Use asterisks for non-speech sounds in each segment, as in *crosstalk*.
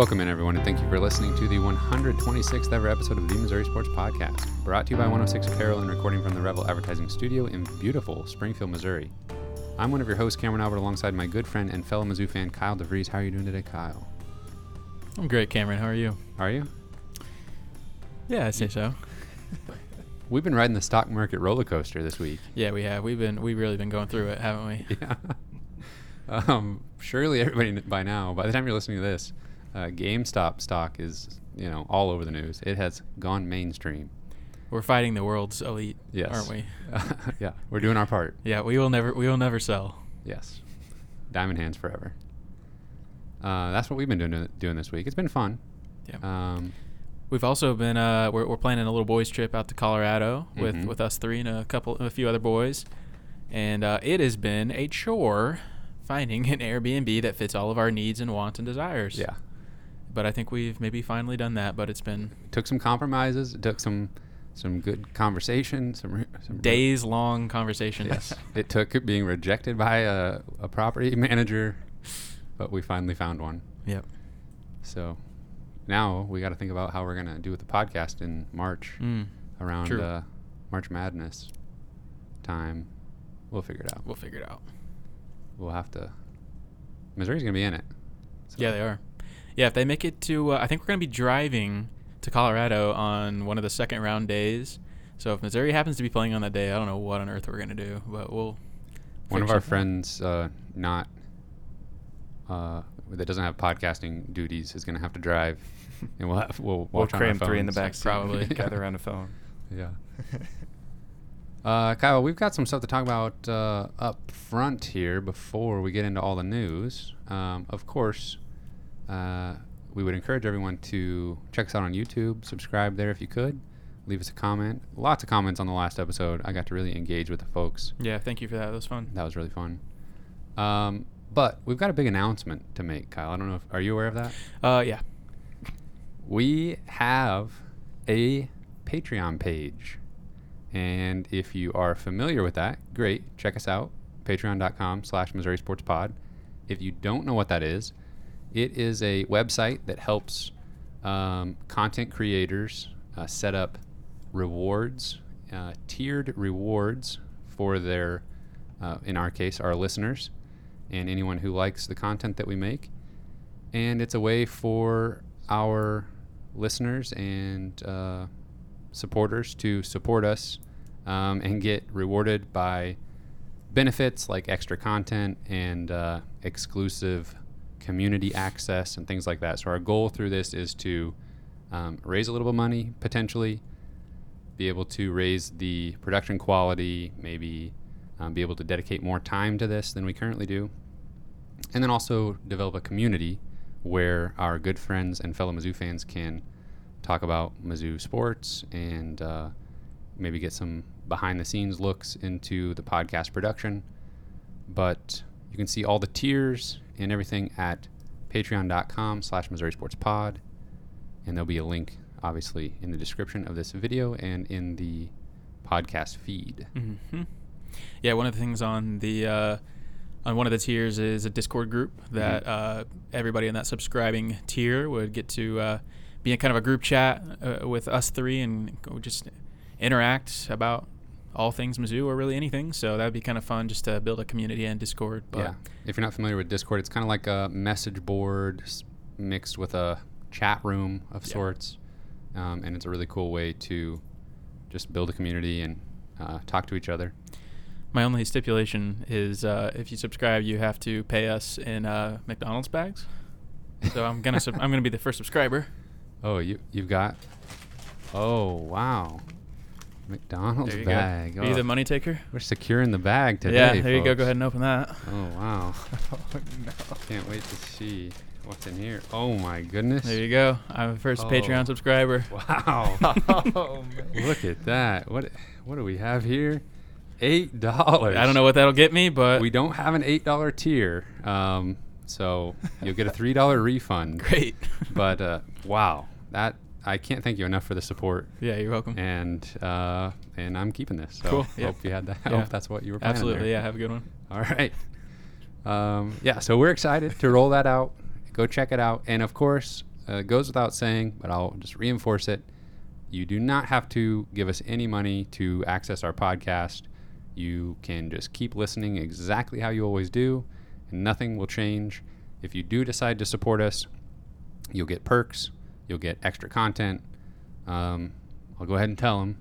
Welcome in, everyone, and thank you for listening to the 126th ever episode of the Missouri Sports Podcast, brought to you by 106 Apparel and recording from the Revel Advertising Studio in beautiful Springfield, Missouri. I'm one of your hosts, Cameron Albert, alongside my good friend and fellow Mizzou fan, Kyle DeVries. How are you doing today, Kyle? I'm great, Cameron. How are you? Are you? Yeah, I say so. *laughs* We've been riding the stock market roller coaster this week. Yeah, we have. We've been we've really been going through it, haven't we? *laughs* Yeah. *laughs* um, surely everybody by now, by the time you're listening to this, uh, GameStop stock is you know all over the news. It has gone mainstream. We're fighting the world's elite, Yes. aren't we? *laughs* yeah, we're doing our part. *laughs* Yeah, we will never we will never sell. Yes. Diamond hands forever. Uh, that's what we've been doing doing this week. It's been fun. Yeah. Um, We've also been uh we're, we're planning a little boys trip out to Colorado with Mhm. with us three and a couple a few other boys, and uh, it has been a chore finding an Airbnb that fits all of our needs and wants and desires. yeah. But I think we've maybe finally done that. But it's been Took some compromises. It took some some good conversation. Some, some days long conversations. Yes. it took being rejected by a, a property *laughs* manager, but we finally found one. Yep. So now we got to think about how we're gonna do with the podcast in March Mm. around uh, March Madness time. We'll figure it out. We'll figure it out. We'll have to. Missouri's gonna be in it. So- Yeah, they are. Yeah, if they make it to, uh, I think we're going to be driving to Colorado on one of the second round days. So if Missouri happens to be playing on that day, I don't know what on earth we're going to do, but we'll. One of our friends, uh, not uh, that doesn't have podcasting duties, is going to have to drive, *laughs* and we'll have, we'll We'll watch on our cram three in the phones. back seat. Probably. *laughs* gather around a phone. *laughs* Yeah. Uh, Kyle, we've got some stuff to talk about uh, up front here before we get into all the news. Um, of course, uh, we would encourage everyone to check us out on YouTube, subscribe there if you could, leave us a comment. Lots of comments on the last episode. I got to really engage with the folks. Yeah, thank you for that. That was fun. That was really fun. Um, but we've got a big announcement to make, Kyle. I don't know if are you aware of that? Uh, yeah. We have a Patreon page. And if you are familiar with that, great. Check us out. Patreon.com slash Missouri Sports Pod. If you don't know what that is, it is a website that helps um, content creators uh, set up rewards, uh, tiered rewards for their, uh, in our case, our listeners and anyone who likes the content that we make. And it's a way for our listeners and uh, supporters to support us um, and get rewarded by benefits like extra content and uh, exclusive community access and things like that. So, our goal through this is to um, raise a little bit of money potentially, be able to raise the production quality, maybe um, be able to dedicate more time to this than we currently do, and then also develop a community where our good friends and fellow Mizzou fans can talk about Mizzou sports and uh, maybe get some behind the scenes looks into the podcast production. But you can see all the tiers and everything at patreon.com slash Missouri Sports Pod. And there'll be a link, obviously, in the description of this video and in the podcast feed. hmm Yeah, one of the things on the uh, on one of the tiers is a Discord group that uh, everybody in that subscribing tier would get to uh, be in kind of a group chat uh, with us three and go just interact about all things Mizzou or really anything. So that'd be kind of fun just to build a community in Discord. But yeah. If you're not familiar with Discord, it's kind of like a message board mixed with a chat room of Yeah. sorts. Um, and it's a really cool way to just build a community and uh, talk to each other. my only stipulation is uh, if you subscribe, you have to pay us in uh, McDonald's bags. So I'm gonna sub- *laughs* I'm gonna be the first subscriber. Oh, you you've got. Oh wow, McDonald's There you bag. go. Are you Oh, the money taker? we're securing the bag today. yeah, there you go. Go ahead and open that. Oh wow, *laughs* oh no. can't wait to see what's in here. Oh my goodness. There you go. I'm the first Oh. Patreon subscriber. *laughs* Wow. *laughs* oh man. Look at that. What what do we have here? Eight dollars. I don't know what that'll get me, but we don't have an eight dollar tier. Um, so you'll get a three dollar refund. great. But uh, wow, that I can't thank you enough for the support. yeah, you're welcome. And uh, and I'm keeping this. So Cool, yeah. hope you had that. Yeah. hope that's what you were planning Absolutely. there. Yeah, have a good one. All right. Um, yeah, so we're excited to roll that out. Go check it out. And of course, uh, it goes without saying, but I'll just reinforce it. You do not have to give us any money to access our podcast. You can just keep listening exactly how you always do, and nothing will change. If you do decide to support us, you'll get perks, you'll get extra content. Um, I'll go ahead and tell them.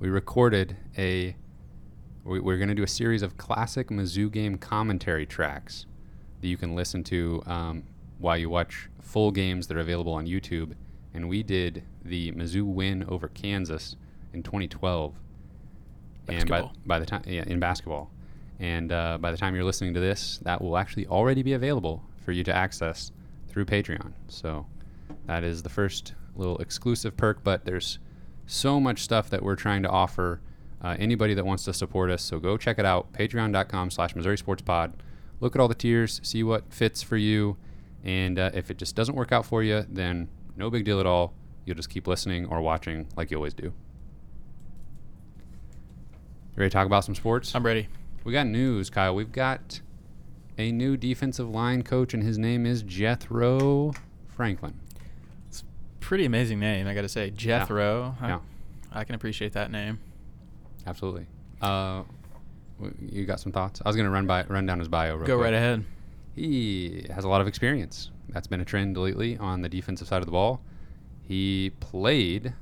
We recorded a. We, we're going to do a series of classic Mizzou game commentary tracks that you can listen to um, while you watch full games that are available on YouTube. And we did the Mizzou win over Kansas in 2012. And by, Basketball. by the time, yeah, in basketball. And uh, by the time you're listening to this, that will actually already be available for you to access through Patreon. So that is the first little exclusive perk, but there's so much stuff that we're trying to offer uh, anybody that wants to support us. So go check it out, patreon.com slash Missouri Sports Pod. Look at all the tiers, see what fits for you. And uh, if it just doesn't work out for you, then no big deal at all. You'll just keep listening or watching like you always do. You ready to talk about some sports? I'm ready. We got news, Kyle. We've got a new defensive line coach, and his name is Jethro Franklin. Pretty amazing name, I got to say. Jethro. I, Yeah, I can appreciate that name. absolutely. Uh, you got some thoughts? I was gonna run by run down his bio. Real Go quick. right ahead. He has a lot of experience. That's been a trend lately on the defensive side of the ball. He played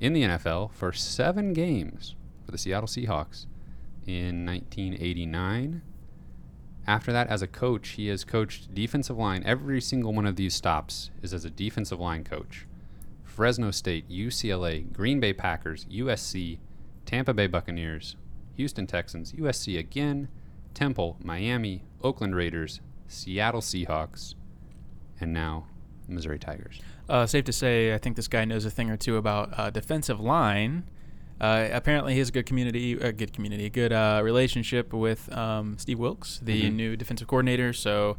in the NFL for seven games for the Seattle Seahawks in 1989. After that, as a coach, he has coached defensive line. Every single one of these stops is as a defensive line coach. Fresno State, UCLA, Green Bay Packers, USC, Tampa Bay Buccaneers, Houston Texans, USC again, Temple, Miami, Oakland Raiders, Seattle Seahawks, and now Missouri Tigers. Uh, safe to say, I think this guy knows a thing or two about uh, defensive line. Uh, apparently, he has a good community, a good community, a good uh, relationship with um, Steve Wilks, the Mhm. new defensive coordinator. So,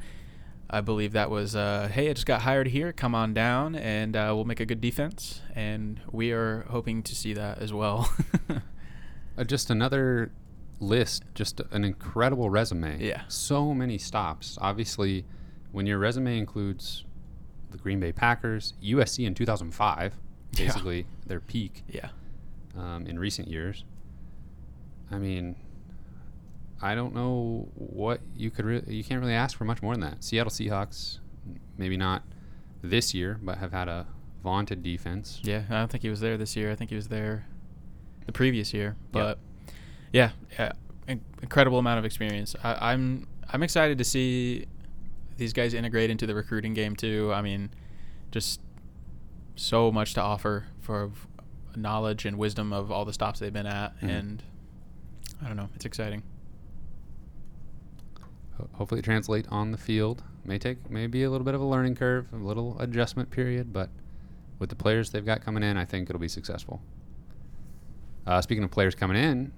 I believe that was, uh, hey, I just got hired here. Come on down, and uh, we'll make a good defense. And we are hoping to see that as well. *laughs* Uh, just another list, just an incredible resume. Yeah. So many stops. Obviously, when your resume includes the Green Bay Packers, USC in 2005, Yeah. basically their peak yeah. Um, in recent years. I mean, I don't know what you could really, you can't really ask for much more than that. Seattle Seahawks, maybe not this year, but have had a vaunted defense. Yeah, I don't think he was there this year. I think he was there the previous year. Yep. But yeah, yeah, in- incredible amount of experience. I, I'm I'm excited to see these guys integrate into the recruiting game too. I mean, just so much to offer for knowledge and wisdom of all the stops they've been at, Mhm. and I don't know, it's exciting. Hopefully, it translate on the field. May take maybe a little bit of a learning curve, a little adjustment period, but with the players they've got coming in, I think it'll be successful. Uh, speaking of players coming in,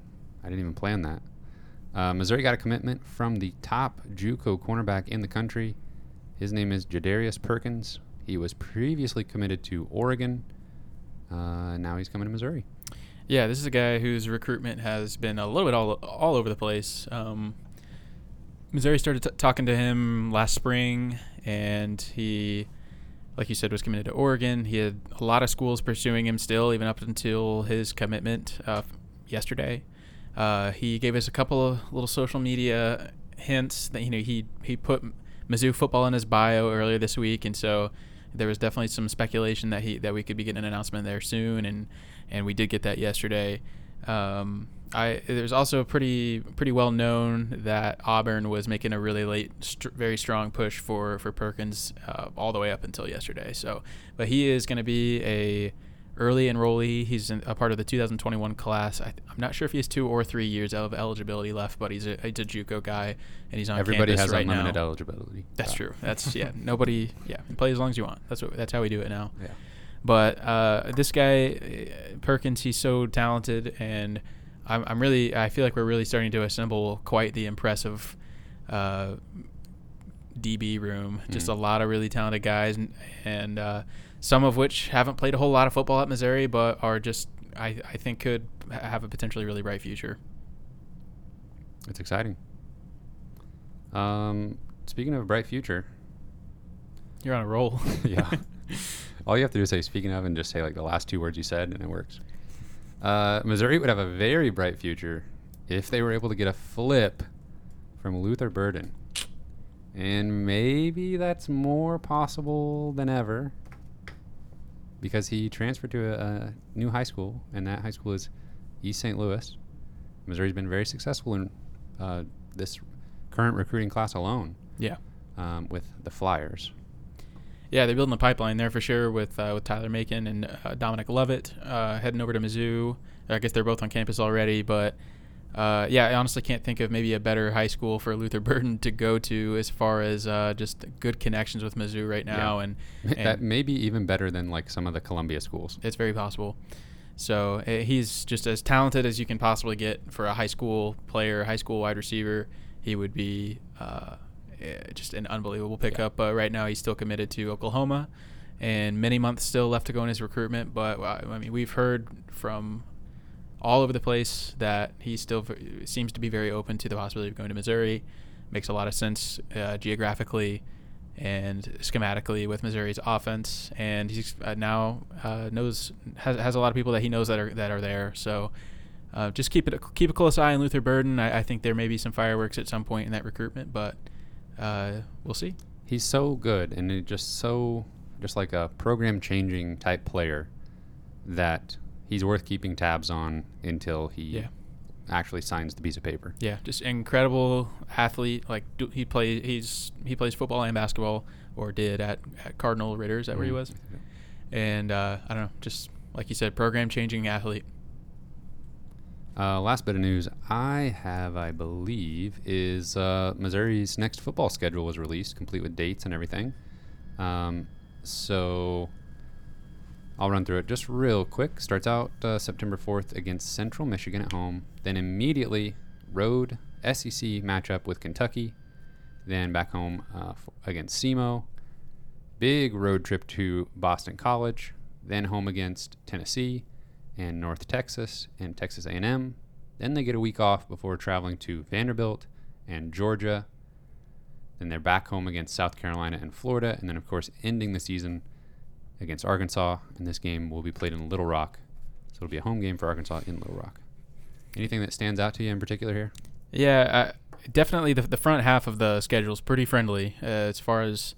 I didn't even plan that. Uh, Missouri got a commitment from the top JUCO cornerback in the country. His name is Jadarrius Perkins. He was previously committed to Oregon. Uh, now he's coming to Missouri. Yeah, this is a guy whose recruitment has been a little bit all all over the place. Um, Missouri started t- talking to him last spring, and he, like you said, was committed to Oregon. He had a lot of schools pursuing him still, even up until his commitment uh, yesterday. Uh, he gave us a couple of little social media hints that you know he he put Mizzou football in his bio earlier this week, and so there was definitely some speculation that he that we could be getting an announcement there soon, and and we did get that yesterday. Um, I there's also pretty pretty well known that Auburn was making a really late, str- very strong push for for Perkins uh, all the way up until yesterday. So, but he is going to be a early enrollee. He's in, a part of the 2021 class. I, I'm not sure if he has two or three years of eligibility left, but he's a, he's a JUCO guy, and he's on. Everybody has right unlimited now. eligibility. That's So- true. That's *laughs* yeah. Nobody. Yeah, play as long as you want. That's what. That's how we do it now. Yeah. But uh, this guy uh, Perkins, he's so talented, and I'm, I'm really. I feel like we're really starting to assemble quite the impressive uh, DB room. Just Mhm. a lot of really talented guys, and, and uh, some of which haven't played a whole lot of football at Missouri, but are just I, I think could have a potentially really bright future. It's exciting. Um, speaking of a bright future, You're on a roll. *laughs* *laughs* yeah. All you have to do is say "speaking of" and just say like the last two words you said, and it works. Uh, Missouri would have a very bright future if they were able to get a flip from Luther Burden, and maybe that's more possible than ever because he transferred to a, a new high school, and that high school is East St. Louis. Missouri's been very successful in uh, this current recruiting class alone yeah. um, with the Flyers. Yeah, they're building a pipeline there for sure with uh, with Tyler Macon and uh, Dominic Lovett uh, heading over to Mizzou. I guess they're both on campus already, but uh, yeah, I honestly can't think of maybe a better high school for Luther Burden to go to as far as uh, just good connections with Mizzou right now, Yeah. and, *laughs* that may be even better than like some of the Columbia schools. it's very possible. So uh, he's just as talented as you can possibly get for a high school player, high school wide receiver. He would be uh, eh, just an unbelievable pickup. But right now, he's still committed to Oklahoma, and many months still left to go in his recruitment. But uh, I mean, we've heard from all over the place that he still seems to be very open to the possibility of going to Missouri. Makes a lot of sense uh, geographically and schematically with Missouri's offense, and he's uh, now uh, knows has, has a lot of people that he knows that are that are there. So uh, just keep it keep a close eye on Luther Burden. I, I think there may be some fireworks at some point in that recruitment, but uh, we'll see. He's so good and just so just like a program changing type player that he's worth keeping tabs on until he Yeah. actually signs the piece of paper. Yeah, just incredible athlete. Like do, he play he's he plays football and basketball, or did at, at Cardinal Ritter. Is that where he Mhm. was? And uh, I don't know, just like you said, program changing athlete. Uh, last bit of news I have, I believe, is uh, Missouri's next football schedule was released, complete with dates and everything. Um, so I'll run through it just real quick. Starts out uh, September 4th against Central Michigan at home, then immediately road SEC matchup with Kentucky, then back home uh, against SEMO. Big road trip to Boston College, then home against Tennessee and North Texas and Texas A&M. Then they get a week off before traveling to Vanderbilt and Georgia. Then they're back home against South Carolina and Florida, and then of course ending the season against Arkansas. And this game will be played in Little Rock, so it'll be a home game for Arkansas in Little Rock. Anything that stands out to you in particular here? Yeah, I, definitely the, the front half of the schedule is pretty friendly uh, as far as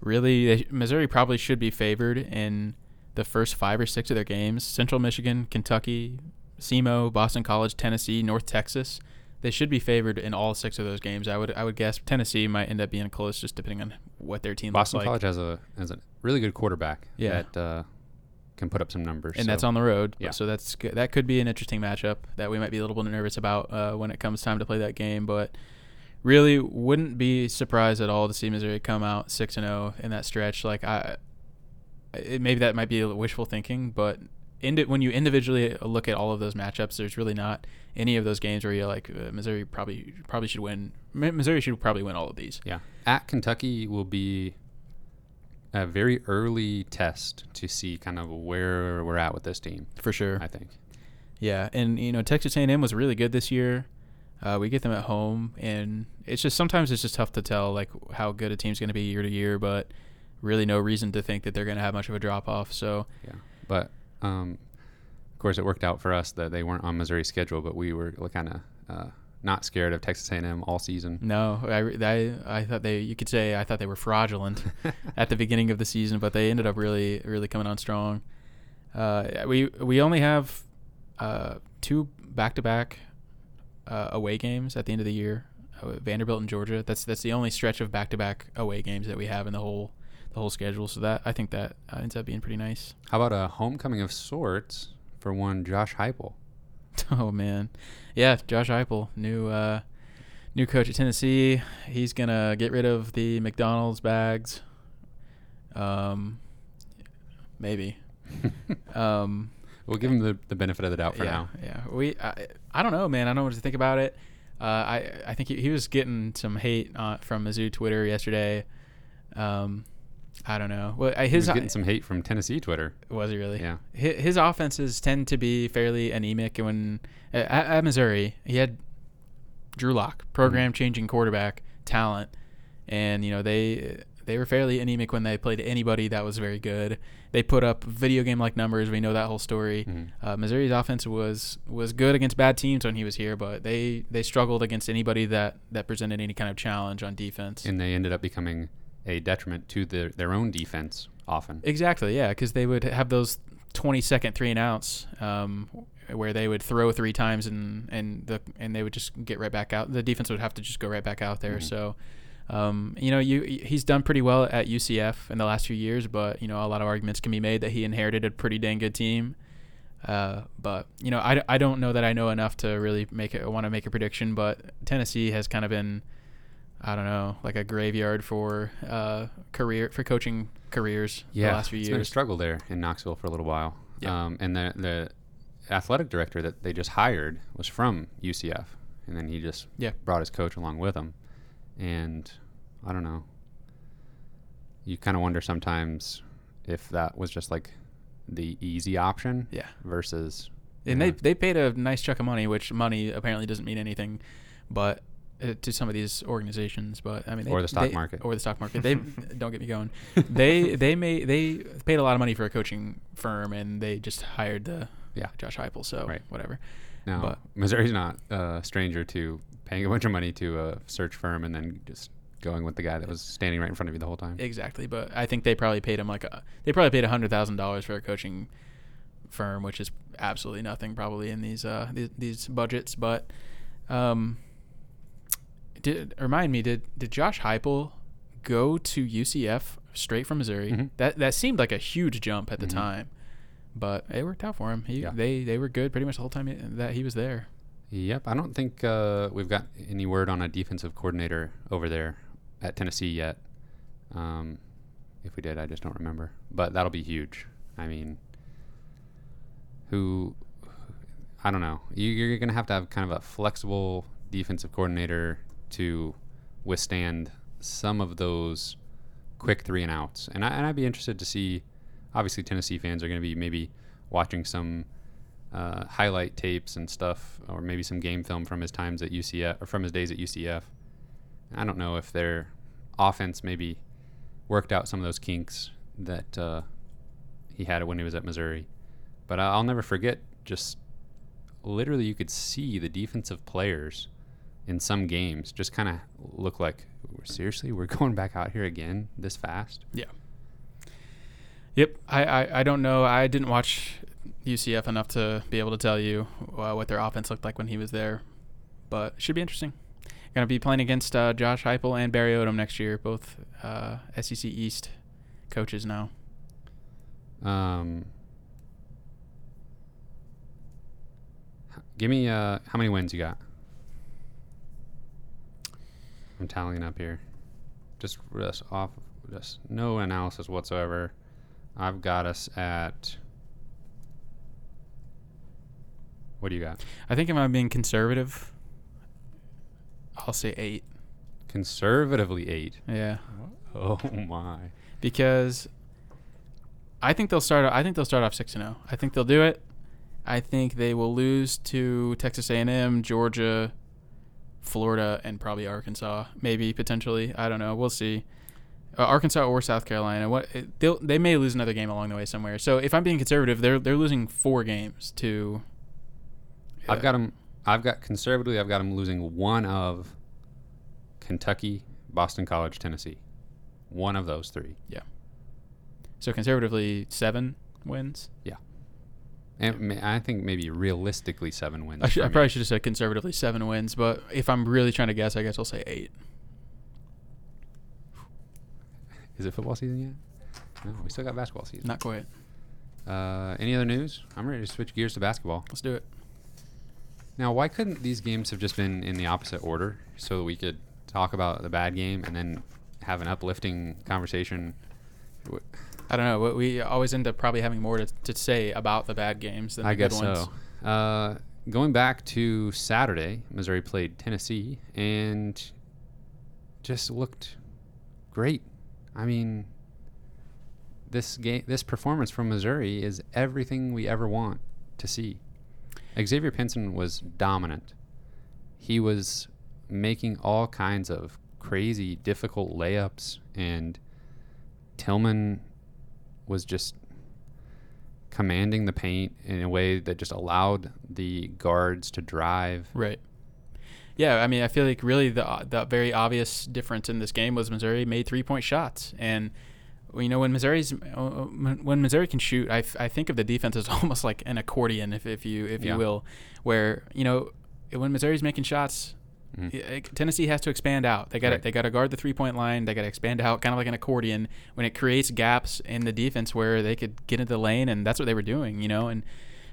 really Missouri probably should be favored in the first five or six of their games. Central Michigan, Kentucky, SEMO, Boston College, Tennessee, North Texas. They should be favored in all six of those games. I would I would guess Tennessee might end up being close just depending on what their team Boston looks like. Boston College has a has a really good quarterback Yeah. that uh, can put up some numbers. and so- that's on the road. Yeah. So that's good. that could be an interesting matchup that we might be a little bit nervous about uh, when it comes time to play that game. But really, wouldn't be surprised at all to see Missouri come out six and zero in that stretch. Like I, it, maybe that might be wishful thinking, but indi- when you individually look at all of those matchups, there's really not any of those games where you're like uh, Missouri probably probably should win. Mi- Missouri should probably win all of these. Yeah. At Kentucky will be a very early test to see kind of where we're at with this team, For sure. I think. Yeah, and you know Texas A&M was really good this year. Uh, we get them at home, and it's just sometimes it's just tough to tell like how good a team's going to be year to year, but really no reason to think that they're going to have much of a drop off. So Yeah. But um, of course it worked out for us that they weren't on Missouri's schedule, but we were kind of uh, not scared of Texas A&M all season. no, I, I I thought they you could say I thought they were fraudulent *laughs* at the beginning of the season, but they ended up really really coming on strong. Uh, we we only have uh, two back to back away games at the end of the year. uh, Vanderbilt and Georgia. That's that's the only stretch of back to back away games that we have in the whole the whole schedule. So that I think that uh, ends up being pretty nice. How about a homecoming of sorts for one Josh Heupel? *laughs* Oh man, yeah, Josh Heupel, new uh, new coach at Tennessee. He's gonna get rid of the McDonald's bags. Um, maybe. *laughs* um, we'll give him the, the benefit of the doubt for yeah, now. Yeah, we. I, I don't know, man. I don't know what to think about it. Uh, I I think he, he was getting some hate uh, from Mizzou Twitter yesterday. Um, I don't know. Well, I- He was getting some hate from Tennessee Twitter. was he really? Yeah. His, his offenses tend to be fairly anemic. And when at, at Missouri, he had Drew Lock, program changing quarterback talent, and you know they they were fairly anemic when they played anybody that was very good. They put up video game like numbers. We know that whole story. Mhm. Uh, Missouri's offense was was good against bad teams when he was here, but they they struggled against anybody that that presented any kind of challenge on defense. And they ended up becoming a detriment to their, their own defense often. Exactly, yeah, because they would have those 20 second three and outs um, where they would throw three times and and the and they would just get right back out. The defense would have to just go right back out there. Mhm. So, um, you know, you he's done pretty well at UCF in the last few years, but you know, a lot of arguments can be made that he inherited a pretty dang good team. Uh, but you know, I, I don't know that I know enough to really make it want to make a prediction. But Tennessee has kind of been, I don't know, like a graveyard for uh, career for coaching careers Yeah, the last few it's been a struggle there in Knoxville for a little while. Yeah. Um, and the the athletic director that they just hired was from UCF, and then he just Yeah. brought his coach along with him. And I don't know. You kind of wonder sometimes if that was just like the easy option Yeah. versus. And you they know, they paid a nice chunk of money, which money apparently doesn't mean anything, but uh, to some of these organizations. But I mean, they, Or the stock they- market. or the stock market. They *laughs* *laughs* don't get me going. They they may they paid a lot of money for a coaching firm, and they just hired the Yeah. Josh Heupel. So Right. whatever. no, but- Missouri's not a stranger to paying a bunch of money to a search firm and then just going with the guy that was standing right in front of you the whole time. Exactly, but I think they probably paid him like a they probably paid a hundred thousand dollars for a coaching firm, which is absolutely nothing probably in these uh these, these budgets. But um, did remind me did did Josh Heupel go to UCF straight from Missouri? Mhm. That that seemed like a huge jump at the Mhm. time, but it worked out for him. He Yeah. they they were good pretty much the whole time that he was there. Yep, I don't think uh, we've got any word on a defensive coordinator over there at Tennessee yet. Um, if we did, I just don't remember. But that'll be huge. I mean, who? I don't know. You, you're going to have to have kind of a flexible defensive coordinator to withstand some of those quick three and outs. And, I, I'd be interested to see. Obviously, Tennessee fans are going to be maybe watching some uh, highlight tapes and stuff, or maybe some game film from his times at UCF or from his days at UCF. I don't know if their offense maybe worked out some of those kinks that uh, he had when he was at Missouri. But I'll never forget just literally you could see the defensive players in some games just kind of look like seriously we're *laughs* going back out here again this fast. Yeah. Yep, I, I, I don't know. I didn't watch UCF enough to be able to tell you uh, what their offense looked like when he was there, but it should be interesting. Going to be playing against uh, Josh Heupel and Barry Odom next year, both uh, SEC East coaches now. Um, give me uh, how many wins you got? I'm tallying up here. Just just off, just no analysis whatsoever. I've got us at. What do you got? I think if I'm being conservative, I'll say eight. Conservatively eight. Yeah, Oh my. because I think they'll start. I think they'll start off six and zero. I think they'll do it. I think they will lose to Texas A&M, Georgia, Florida, and probably Arkansas. Maybe potentially. I don't know. We'll see. Uh, Arkansas or South Carolina. What they they may lose another game along the way somewhere. So if I'm being conservative, they're they're losing four games to. I've got them. I've got conservatively. I've got them losing one of Kentucky, Boston College, Tennessee. One of those three. Yeah. so conservatively seven wins. And ma- I think maybe realistically seven wins. I, should, I probably should have said conservatively seven wins, but if I'm really trying to guess, I guess I'll say eight. Is it football season yet? No, we still got basketball season. Not quite. Uh, any other news? I'm ready to switch gears to basketball. Let's do it. Now, why couldn't these games have just been in the opposite order so that we could talk about the bad game and then have an uplifting conversation? I don't know. We we always end up probably having more to, to say about the bad games than the I good guess ones. so. Uh, going back to Saturday, Missouri played Tennessee and just looked great. I mean, this game, this performance from Missouri is everything we ever want to see. Xavier Pinson was dominant. He was making all kinds of crazy, difficult layups and Tillman was just commanding the paint in a way that just allowed the guards to drive. Right. Yeah, I mean, I feel like really the the very obvious difference in this game was Missouri made three point shots, and you know when Missouri's uh, when Missouri can shoot, I, f- I think of the defense as *laughs* almost like an accordion, if, if you if Yeah. you will, where you know when Missouri's making shots, Mhm. y- Tennessee has to expand out. They got to Right. they got to guard the three point line. They got to expand out, kind of like an accordion. When it creates gaps in the defense where they could get into the lane, and that's what they were doing, you know. And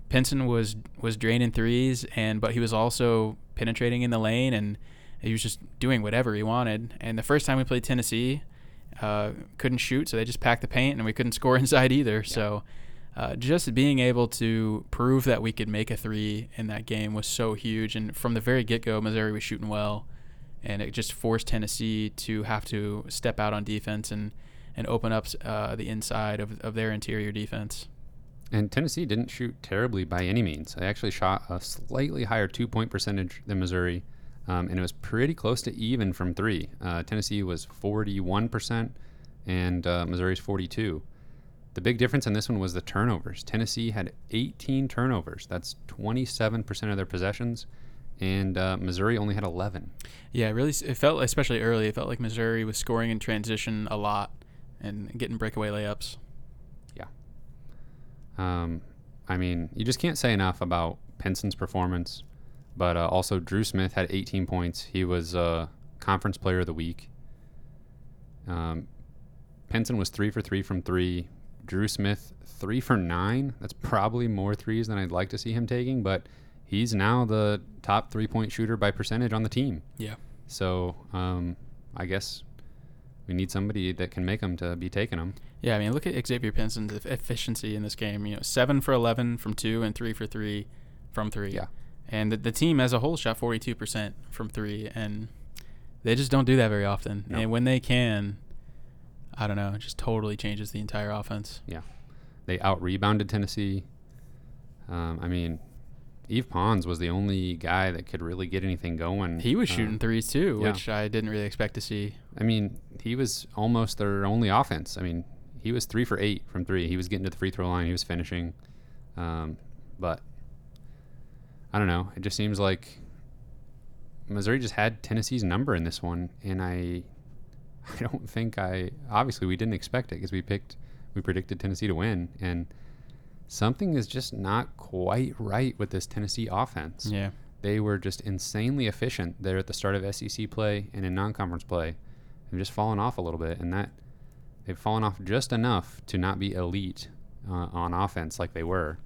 Pinson was was draining threes, and but he was also penetrating in the lane, and he was just doing whatever he wanted. And the first time we played Tennessee, uh, couldn't shoot, so they just packed the paint, and we couldn't *laughs* score inside either. So. Uh, just being able to prove that we could make a three in that game was so huge. And from the very get go, Missouri was shooting well, and it just forced Tennessee to have to step out on defense and, and open up uh, the inside of, of their interior defense. And Tennessee didn't shoot terribly by any means. They actually shot a slightly higher two point percentage than Missouri, um, and it was pretty close to even from three. Uh, Tennessee was 41%, and uh, Missouri's 42. The big difference in this one was the turnovers. Tennessee had 18 turnovers. That's 27% of their possessions, and uh, Missouri only had 11. Yeah, it really, it felt, especially early, it felt like Missouri was scoring in transition a lot and getting breakaway layups. Yeah. Um, I mean, you just can't say enough about Pinson's performance, but uh, also Dru Smith had 18 points. He was uh, conference player of the week. Um, Pinson was three for three from three. Dru Smith three for nine. That's probably more threes than I'd like to see him taking, but he's now the top three point shooter by percentage on the team. Yeah. So um, I guess we need somebody that can make them to be taking them. Yeah, I mean, look at Xavier Pinson's eff- efficiency in this game. You know, seven for eleven from two and three for three from three. Yeah. And the, the team as a whole shot forty-two percent from three, and they just don't do that very often. No. And when they can, I don't know, it just totally changes the entire offense. Yeah. They out rebounded Tennessee. Um, I mean, Yves Pons was the only guy that could really get anything going. He was Uh, shooting threes too, yeah. which I didn't really expect to see. I mean, he was almost their only offense. I mean, he was three for eight from three. He was getting to the free throw line. He was finishing. Um, but I don't know. It just seems like Missouri just had Tennessee's number in this one, and I, *laughs* I don't think I. Obviously, we didn't expect it because we picked, we predicted Tennessee to win, and something is just not quite right with this Tennessee offense Yeah. they were just insanely efficient there at the start of SEC play and in non-conference play. They've just fallen off a little bit, and that they've fallen off just enough to not be elite uh, on offense like they were.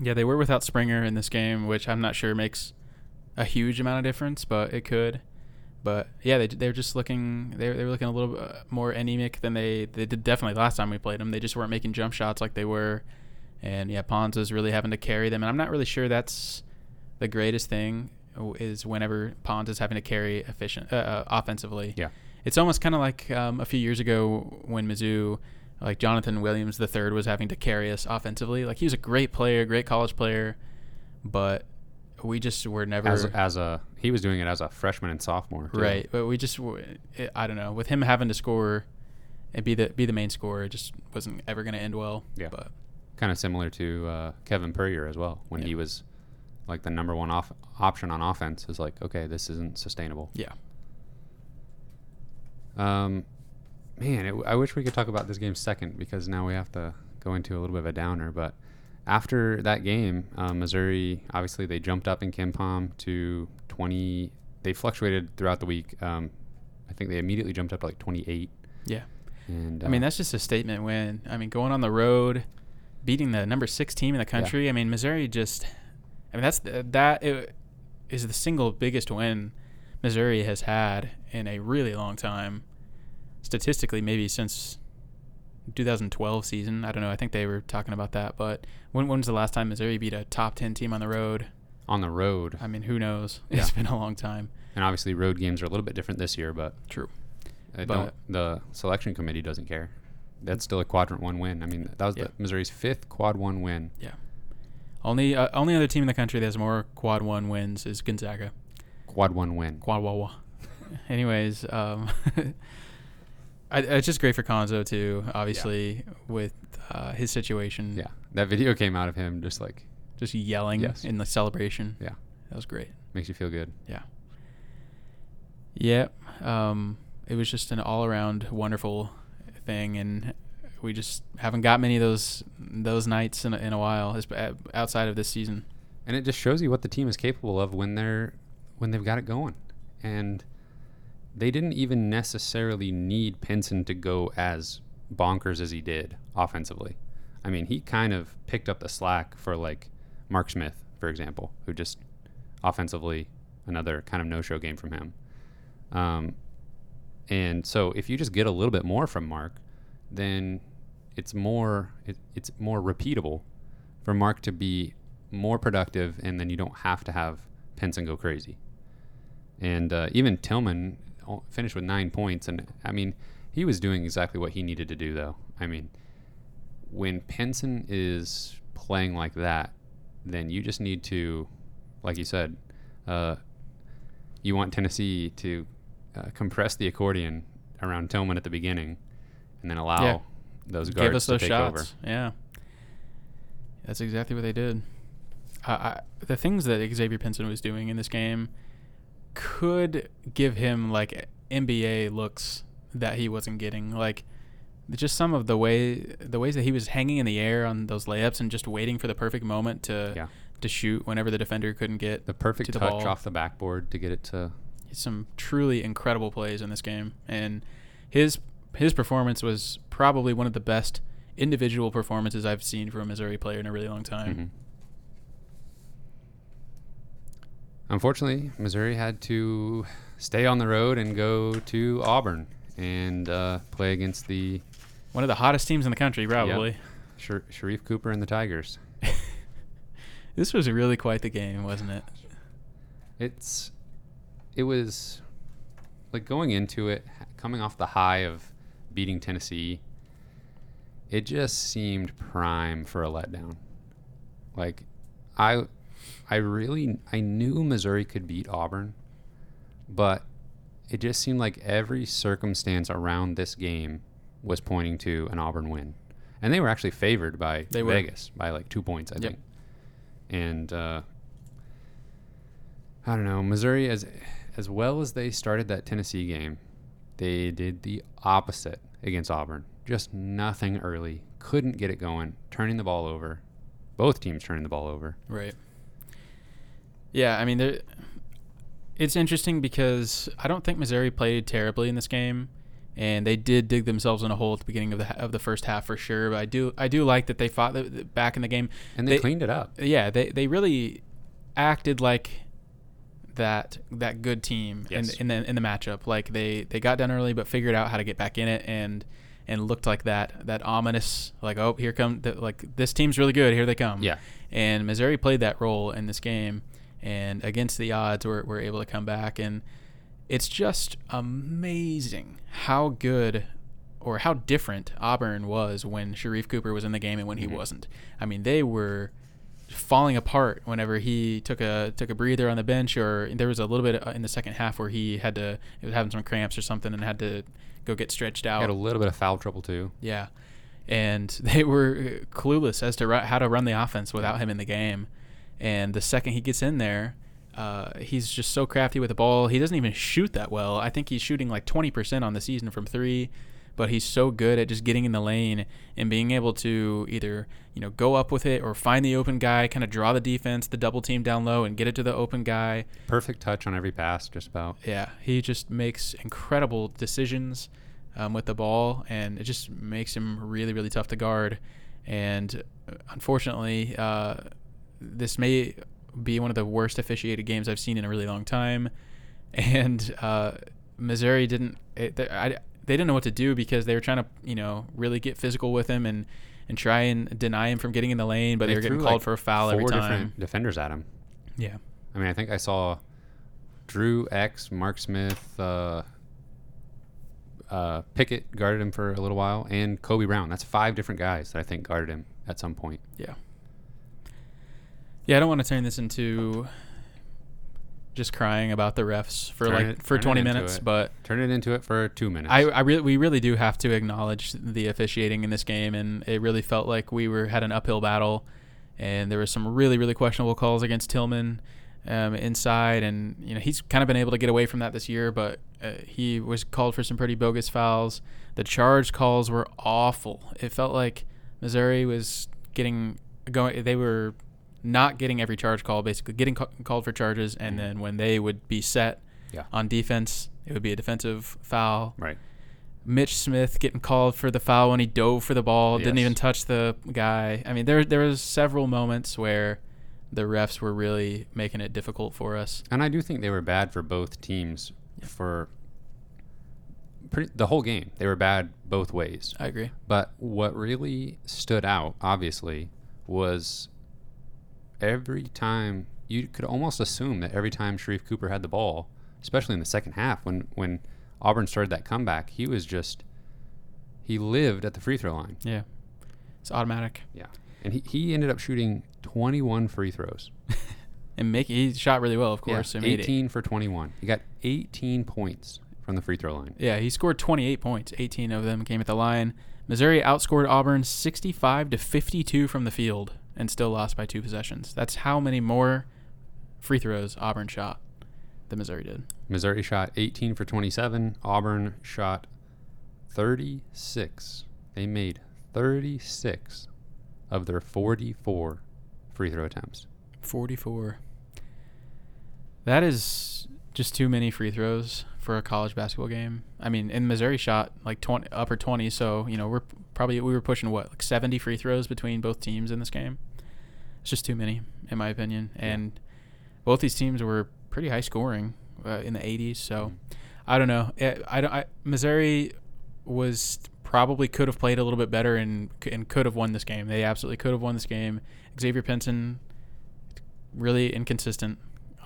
Yeah, they were without Springer in this game, which I'm not sure makes a huge amount of difference, but it could. But yeah, they they're just looking they they were looking a little bit more anemic than they they did definitely last time we played them. They just weren't making jump shots like they were, and yeah, Pons is really having to carry them, and I'm not really sure that's the greatest thing is whenever Pons is having to carry efficient uh, uh, offensively. Yeah. it's almost kind of like um, a few years ago when Mizzou like Jonathan Williams the third was having to carry us offensively. Like he was a great player, great college player, but we just were never As as a he was doing it as a freshman and sophomore. too. right. But we just it, I don't know with him having to score and be the be the main scorer, it just wasn't ever going to end well. Yeah. But Kind of similar to uh, Kevin Puryear as well when Yeah. he was like the number one off option on offense. Is like okay, this isn't sustainable. yeah, Um, man, it, I wish we could talk about this game second because now we have to go into a little bit of a downer. But after that game, um, Missouri obviously they jumped up in KenPom to 20. They fluctuated throughout the week. Um, I think they immediately jumped up to like 28. yeah. And I mean uh, that's just a statement win. I mean going on the road, beating the number six team in the country. I mean Missouri just. I mean that's the, that it is the single biggest win Missouri has had in a really long time. Statistically, maybe since 2012 season. I don't know. I think they were talking about that. But when when was the last time Missouri beat a top 10 team on the road? on the road, I mean, who knows? *laughs* Yeah. It's been a long time. and obviously road games are a little bit different this year, but True. But- don't, the selection committee doesn't care. That's still a quadrant one win. I mean, that was Yeah. the Missouri's fifth quad one win. Yeah. Only uh, only other team in the country that has more quad one wins is Gonzaga. Quad one win. Quad wah wah. *laughs* Anyways, um, *laughs* I, it's just great for Cuonzo too. Obviously, with uh, his situation, Yeah, that video came out of him just like just yelling Yes. in the celebration. Yeah. that was great. makes you feel good. Yeah, um, it was just an all-around wonderful thing, and we just haven't got many of those those nights in a, in a while, outside of this season. and it just shows you what the team is capable of when they're when they've got it going and they didn't even necessarily need Pinson to go as bonkers as he did offensively i mean he kind of picked up the slack for like mark smith for example who just offensively another kind of no-show game from him um, and so if you just get a little bit more from mark then it's more it, it's more repeatable for mark to be more productive, and then you don't have to have Pinson go crazy. And uh, even Tillman finished with nine points, and I mean, he was doing exactly what he needed to do, though. I mean, when Pinson is playing like that, then you just need to, like you said, uh, you want Tennessee to uh, compress the accordion around Tillman at the beginning, and then allow Yeah. those guards Give us to those take shots. over. Yeah, that's exactly what they did. I, I, the things that Xavier Pinson was doing in this game could give him like NBA looks that he wasn't getting. Like just some of the way the ways that he was hanging in the air on those layups and just waiting for the perfect moment to Yeah. to shoot whenever the defender couldn't get The perfect to touch off the backboard to get it to some truly incredible plays in this game, and his his performance was probably one of the best individual performances I've seen from a Missouri player in a really long time. Mhm. Unfortunately, Missouri had to stay on the road and go to Auburn and uh, play against the One of the hottest teams in the country, probably. Sher- Sharife Cooper and the Tigers. *laughs* This was really quite the game, wasn't it? It's it was like going into it, coming off the high of beating Tennessee. It just seemed prime for a letdown. Like I I really I knew Missouri could beat Auburn, but it just seemed like every circumstance around this game was pointing to an Auburn win. And they were actually favored by They were. Vegas by like 2 points, I Yep. think. And uh I don't know, Missouri as as well as they started that Tennessee game, they did the opposite against Auburn. Just nothing early, couldn't get it going, turning the ball over. Both teams turning the ball over. Right. Yeah, I mean, there, it's interesting because I don't think Missouri played terribly in this game, and they did dig themselves in a hole at the beginning of the of the first half for sure. But I do I do like that they fought the, the- back in the game. And they, They- cleaned it up. Yeah, they they really acted like that that good team Yes. in, in the in the matchup. Like they they got down early, but figured out how to get back in it and and looked like that that ominous like oh here come the, like this team's really good here they come Yeah. and Missouri played that role in this game, and against the odds, we're able to come back. And it's just amazing how good or how different Auburn was when Sharife Cooper was in the game and when he wasn't. I mean, they were falling apart whenever he took a took a breather on the bench, or there was a little bit uh, in the second half where he had to he was having some cramps or something and had to go get stretched out. Had a little bit of foul trouble too. Yeah, and *laughs* they were clueless as to how to run the offense without him in the game. And the second he gets in there, uh, he's just so crafty with the ball. He doesn't even shoot that well. I think he's shooting like 20% on the season from three, but he's so good at just getting in the lane and being able to either you know go up with it or find the open guy, kind of draw the defense, the double team down low, and get it to the open guy. Perfect touch on every pass, just about. Yeah, he just makes incredible decisions um, with the ball, and it just makes him really, really tough to guard. And uh, unfortunately, uh, this may be one of the worst officiated games I've seen in a really long time. And uh, Missouri didn't. It, they, I, they didn't know what to do because they were trying to, you know, really get physical with him and and try and deny him from getting in the lane, but they, were getting called like, for a foul every time. Four different defenders at him. Yeah. I mean, I think I saw Drew X, Mark Smith, uh, uh, Pickett guarded him for a little while, and Kobe Brown. That's five different guys that I think guarded him at some point. Yeah. Yeah, I don't want to turn this into just crying about the refs for Turn like it- for 20 minutes, it. but Turn it into it for two minutes. I, I really, we really do have to acknowledge the officiating in this game, and it really felt like we were had an uphill battle, and there were some really, really questionable calls against Tillman um, inside, and you know he's kind of been able to get away from that this year, but uh, he was called for some pretty bogus fouls. The charge calls were awful. It felt like Missouri was getting going. They were not getting every charge call, basically getting ca- called for charges, and Mhm. then when they would be set Yeah. on defense, it would be a defensive foul. right. Mitch Smith getting called for the foul when he dove for the ball, didn't even touch the guy. I mean, there there was several moments where the refs were really making it difficult for us. And I do think they were bad for both teams for pretty, the whole game. They were bad both ways. I agree. But what really stood out, obviously, was every time you could almost assume that every time Sharife Cooper had the ball, especially in the second half when when Auburn started that comeback, he was just he lived at the free throw line. Yeah, it's automatic. Yeah. And he, he ended up shooting 21 free throws. *laughs* And make he shot really well, of course. It. 18 for 21. He got 18 points from the free throw line. Yeah, he scored 28 points. 18 of them came at the line. Missouri outscored Auburn 65 to 52 from the field and still lost by two possessions. That's how many more free throws Auburn shot than Missouri did. Missouri shot 18 for 27. Auburn shot 36. They made 36 of their 44 free throw attempts. 44. That is just too many free throws for a college basketball game. I mean, in Missouri shot like 20 upper 20, so, you know, we're probably we were pushing what, like 70 free throws between both teams in this game. It's just too many in my opinion. And both these teams were pretty high scoring uh, in the 80s, so I don't know. I, I don't I, Missouri was probably could have played a little bit better and and could have won this game. They absolutely could have won this game. Xavier Pinson really inconsistent.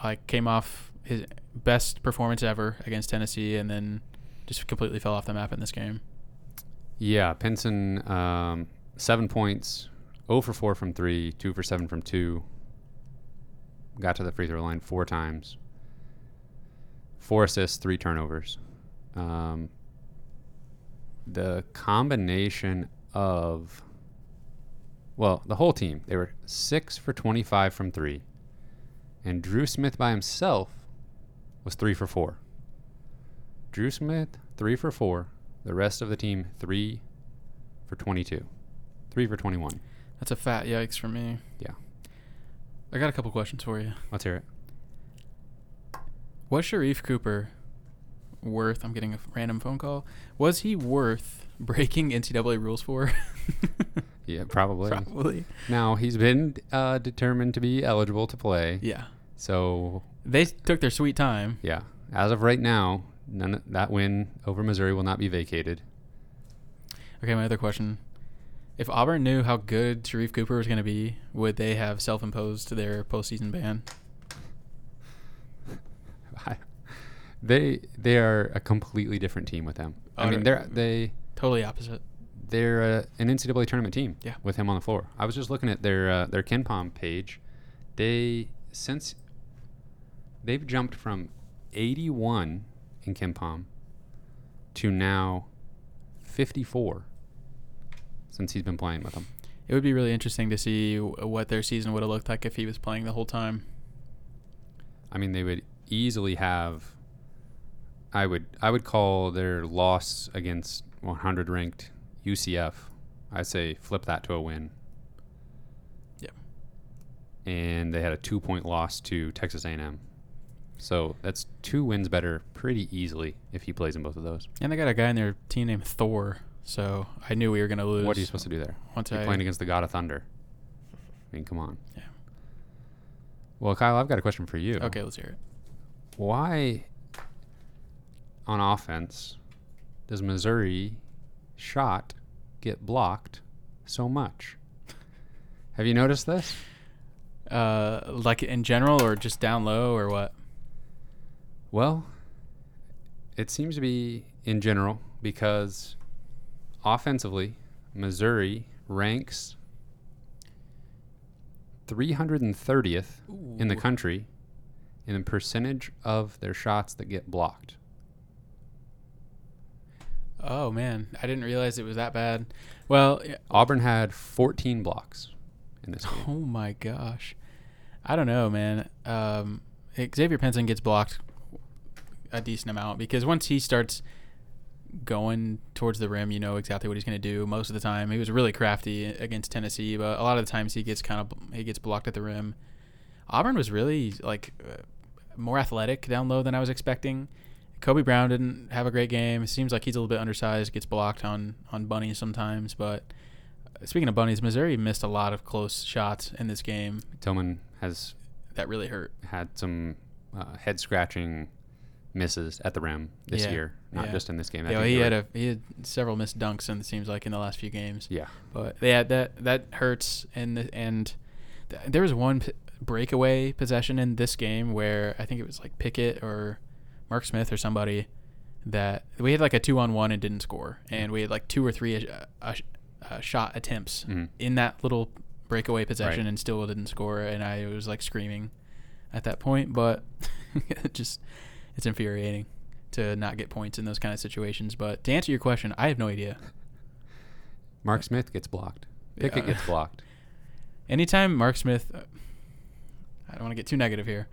Like came off his best performance ever against Tennessee, and then just completely fell off the map in this game. Yeah, Pinson, um, seven points, 0 for 4 from 3, 2 for 7 from 2. Got to the free throw line four times. Four assists, three turnovers. Um, the combination of, well, the whole team, they were 6 for 25 from 3. And Dru Smith by himself was 3 for 4. Dru Smith, 3 for 4. The rest of the team, 3 for 22. 3 for 21. That's a fat yikes for me. Yeah. I got a couple questions for you. Let's hear it. Was Sharife Cooper worth? I'm getting a random phone call. Was he worth *laughs* breaking NCAA rules for? *laughs* Yeah, probably. Probably. Now, he's been uh, determined to be eligible to play. Yeah. So, They took their sweet time. yeah, as of right now, none of, that win over Missouri will not be vacated. Okay, my other question. If Auburn knew how good Sharife Cooper was going to be, would they have self imposed their postseason ban? *laughs* they they are a completely different team with him. I mean, they're they Totally opposite. they're uh, an NCAA tournament team. Yeah. with him on the floor. I was just looking at their uh, their KenPom page. They since they've jumped from 81 in KenPom to now 54 since he's been playing with them. It would be really interesting to see what their season would have looked like if he was playing the whole time. I mean, they would easily have. I would I would call their loss against 100 ranked UCF. I'd say flip that to a win. Yeah. And they had a two point loss to Texas A&M. So that's two wins better pretty easily if he plays in both of those. And they got a guy in their team named Thor, so I knew we were going to lose. What are you supposed to do there? Once You're I, playing against the God of Thunder. I mean, come on. Yeah. Well, Kyle, I've got a question for you. Okay, let's hear it. why on offense does Missouri shot get blocked so much? Have you noticed this? Uh, like in general, or just down low, or what? Well, it seems to be in general because offensively, Missouri ranks 330th in the country in the percentage of their shots that get blocked. Oh man, I didn't realize it was that bad. Well, Auburn had 14 blocks in this game. oh my gosh, I don't know, man. Um, Xavier Pinson gets blocked a decent amount because once he starts going towards the rim, you know exactly what he's going to do. Most of the time, he was really crafty against Tennessee, but a lot of the times he gets kind of he gets blocked at the rim. Auburn was really like uh, more athletic down low than I was expecting. Kobe Brown didn't have a great game. It seems like he's a little bit undersized, gets blocked on on bunnies sometimes. But uh, speaking of bunnies, Missouri missed a lot of close shots in this game Tillman has that really hurt. had some uh, head scratching misses at the rim this Yeah, year, not yeah. just in this game. I Yeah, think he had were- a he had several missed dunks, and it seems like in the last few games. yeah. But yeah, that that hurts. And the, and th- there was one p- breakaway possession in this game where I think it was like Pickett or Mark Smith or somebody that we had like a two on one and didn't score, and we had like two or three uh, uh, uh, shot attempts Mhm. in that little breakaway possession Right. and still didn't score, and I was like screaming at that point. But it *laughs* just it's infuriating to not get points in those kind of situations. But to answer your question, I have no idea. Mark Smith gets blocked. Pickett Yeah. gets blocked. anytime Mark Smith, uh, I don't want to get too negative here.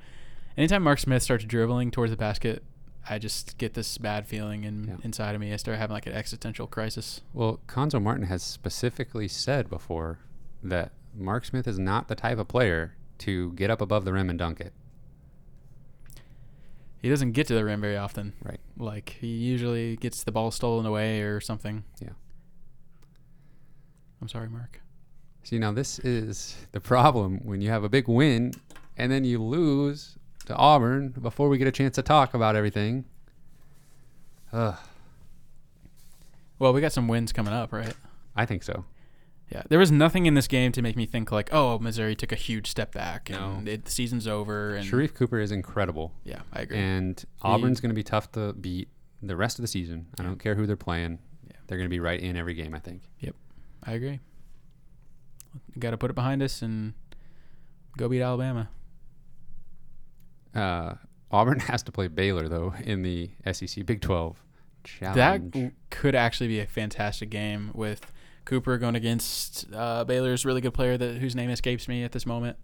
Anytime Mark Smith starts dribbling towards the basket, I just get this bad feeling in, Yeah. inside of me. I start having like an existential crisis. Well, Cuonzo Martin has specifically said before that Mark Smith is not the type of player to get up above the rim and dunk it. He doesn't get to the rim very often. Right. Like he usually gets the ball stolen away or something. Yeah. I'm sorry, Mark. See, now this is the problem when you have a big win and then you lose to Auburn before we get a chance to talk about everything. Ugh, Well, we got some wins coming up, right? I think so. Yeah, there was nothing in this game to make me think like, oh, Missouri took a huge step back No. and it, the season's over. And Sharife Cooper is incredible. yeah, I agree. And Auburn's going to be tough to beat the rest of the season. I don't care who they're playing. Yeah. They're going to be right in every game, I think. Yep, I agree. Got to put it behind us and go beat Alabama. Uh, Auburn *laughs* has to play Baylor, though, in the SEC Big 12 challenge. That could actually be a fantastic game with Cooper going against uh, Baylor's really good player that whose name escapes me at this moment,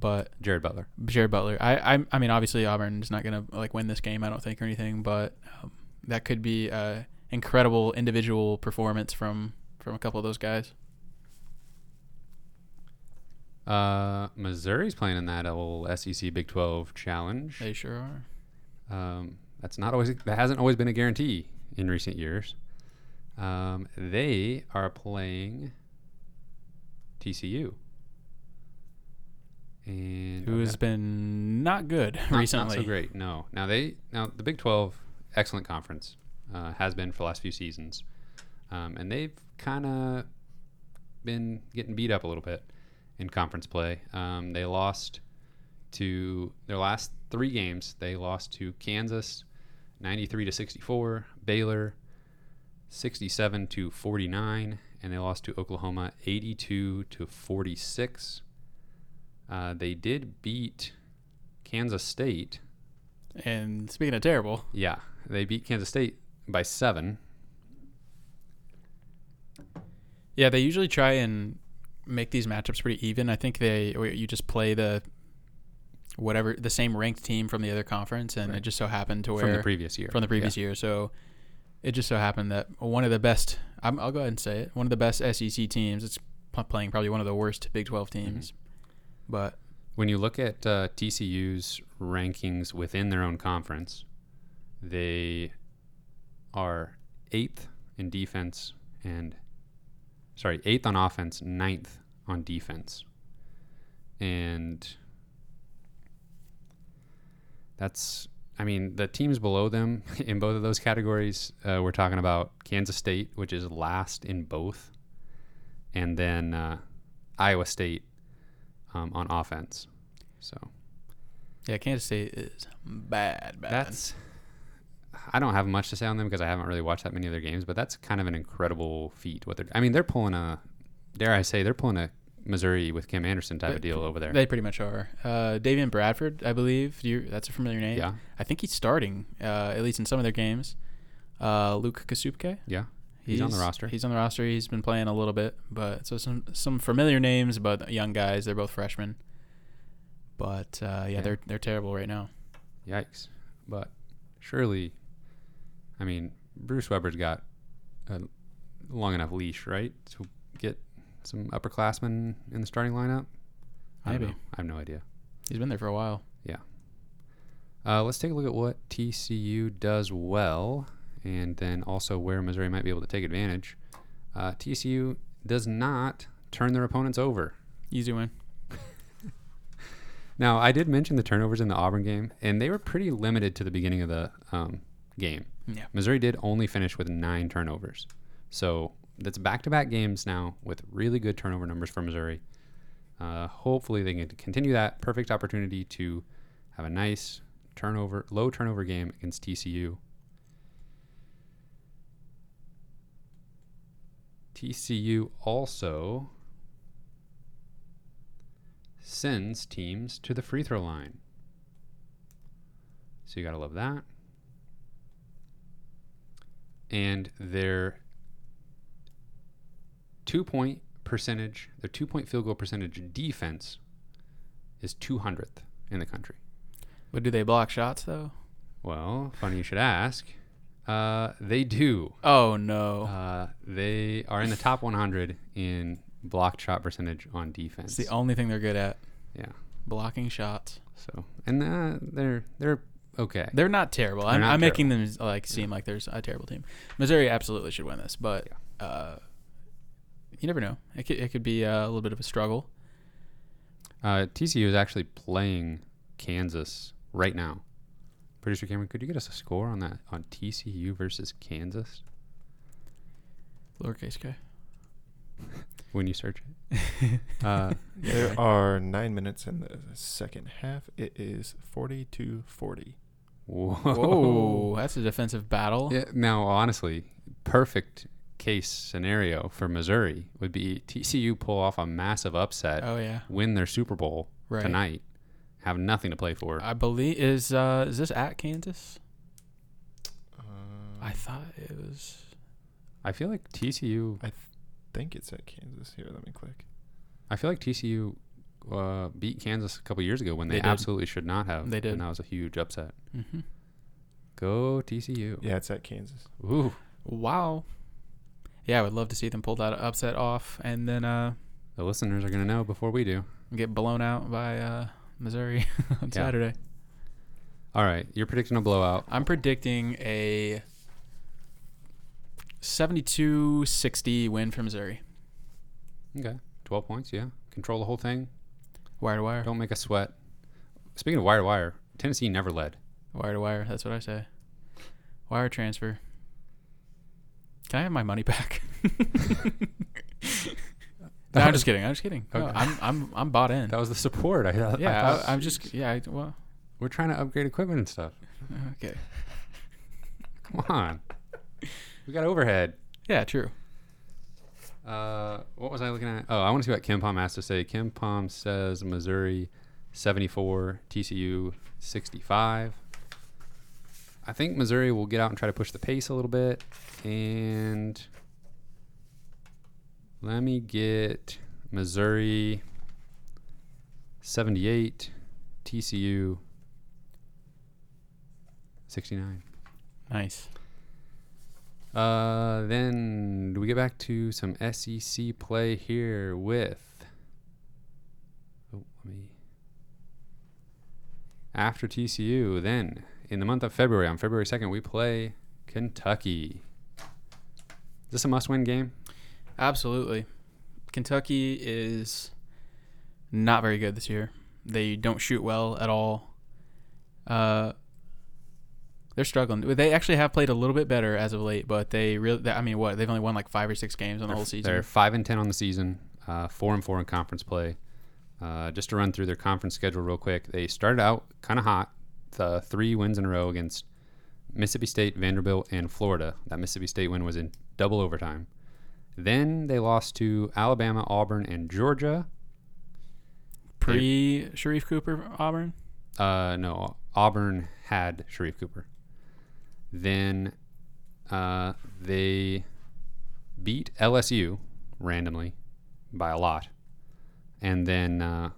but Jared Butler. Jared Butler. I I, I mean obviously Auburn is not gonna like win this game I don't think or anything, but um, that could be a incredible individual performance from from a couple of those guys. Uh, Missouri's playing in that old SEC Big 12 challenge. They sure are. Um, that's not always that hasn't always been a guarantee in recent years. Um, they are playing TCU, and Who has been not good not, recently. Not so great. No. Now they now the Big Twelve, excellent conference, uh, has been for the last few seasons, um, and they've kind of been getting beat up a little bit in conference play. Um, they lost to their last three games. They lost to Kansas, ninety-three to sixty-four, Baylor, sixty-seven to forty-nine, and they lost to Oklahoma, eighty-two to forty-six. Uh, they did beat Kansas State. And speaking of terrible, Yeah, they beat Kansas State by seven. Yeah, they usually try and make these matchups pretty even. I think they you just play the whatever the same ranked team from the other conference, and Right. it just so happened to where from the previous year. from the previous year. So it just so happened that one of the best. I'm, I'll go ahead and say it. One of the best SEC teams. It's playing probably one of the worst Big 12 teams, but When you look at uh, TCU's rankings within their own conference, they are eighth in defense and sorry, eighth on offense, ninth on defense, and that's. I mean, the teams below them *laughs* in both of those categories, uh, we're talking about Kansas State, which is last in both, and then uh, Iowa State um, on offense. So yeah, Kansas State is bad. Bad. that's. I don't have much to say on them because I haven't really watched that many of their games, but that's kind of an incredible feat. What they're, I mean, they're pulling a, dare I say, they're pulling a Missouri with Kim Anderson type They- of deal over there. They pretty much are. Uh, Davion Bradford, I believe. Do you, that's a familiar name. yeah, I think he's starting, uh, at least in some of their games. Uh, Luke Kasubke. yeah. He's on the roster. He's on the roster. He's been playing a little bit, but so some some familiar names, but young guys. They're both freshmen. But uh, yeah, Yeah. they're they're terrible right now. Yikes. But surely, I mean, Bruce Weber's got a long enough leash, right? To get some upperclassmen in the starting lineup? I Maybe. I have no idea. He's been there for a while. Yeah. Uh, let's take a look at what TCU does well and then also where Missouri might be able to take advantage. Uh, TCU does not turn their opponents over. Easy win. *laughs* Now, I did mention the turnovers in the Auburn game, and they were pretty limited to the beginning of the um, game. Yeah. Missouri did only finish with nine turnovers. So that's back to back games now with really good turnover numbers for Missouri. Uh, hopefully, they can continue that perfect opportunity to have a nice turnover, low turnover game against TCU. TCU also sends teams to the free throw line. So you got to love that. And their two point percentage, their two point field goal percentage defense is 200th in the country. But do they block shots though? Well, funny you should ask. Uh, they do. Oh no. Uh, they are in the top 100 in blocked shot percentage on defense. it's the only thing they're good at. yeah. Blocking shots. So, and uh, they're they're okay. They're not terrible. They're I'm, not I'm making them like seem like there's a terrible team. Missouri absolutely should win this, but uh, you never know. It could, it could be uh, a little bit of a struggle. Uh, TCU is actually playing Kansas right now. Producer Cameron, could you get us a score on that on TCU versus Kansas Lowercase k. *laughs* when you search it? *laughs* Uh, There are nine minutes in the second half. It is 42 40. whoa. Whoa, *laughs* that's a defensive battle. Yeah, now, honestly, perfect case scenario for Missouri would be TCU pull off a massive upset, Oh yeah, win their Super Bowl right. tonight, have nothing to play for. I believe is uh is this at Kansas? Um, I thought it was. I feel like TCU. I think it's at Kansas. Here, let me click. I feel like TCU uh, beat Kansas a couple years ago when they, They absolutely should not have. They did. and that was a huge upset. hmm Go TCU. Yeah, it's at Kansas. Ooh. Wow. Yeah, I would love to see them pull that upset off and then uh The listeners are going to know before we do. get blown out by uh Missouri *laughs* on Yeah. Saturday. All right. You're predicting a blowout. I'm predicting a 72-60 win for Missouri. Okay. 12 points. Yeah. Control the whole thing. Wire to wire. Don't make us sweat. Speaking of wire to wire, Tennessee never led. Wire to wire. That's what I say. Wire transfer. Can I have my money back? *laughs* no, I'm just kidding. I'm just kidding. No, I'm I'm I'm bought in. That was the support. I, I yeah, thought- I, am just yeah. I, well, we're trying to upgrade equipment and stuff. okay. Come on. we got overhead. Yeah, true. Uh, what was I looking at? Oh, I want to see what KenPom has to say. KenPom says Missouri 74, TCU 65. I think Missouri will get out and try to push the pace a little bit. And let me get Missouri 78, TCU 69. Nice. Uh, then do we get back to some SEC play here with? Oh, let me. After TCU, then in the month of February, on February second, we play Kentucky. Is this a must-win game? Absolutely. Kentucky is not very good this year. They don't shoot well at all. Uh, they're struggling. They actually have played a little bit better as of late, but they really. I mean, what? They've only won like five or six games on the They're whole season. They're five and ten on the season, uh, four and four in conference play. Uh, just to run through their conference schedule real quick, they started out kind of hot, the three wins in a row against Mississippi State, Vanderbilt, and Florida. That Mississippi State win was in double overtime. Then they lost to Alabama, Auburn, and Georgia. pre Sharife Cooper Auburn. Uh, no, Auburn had Sharife Cooper. Then uh, they beat LSU randomly by a lot, and then uh,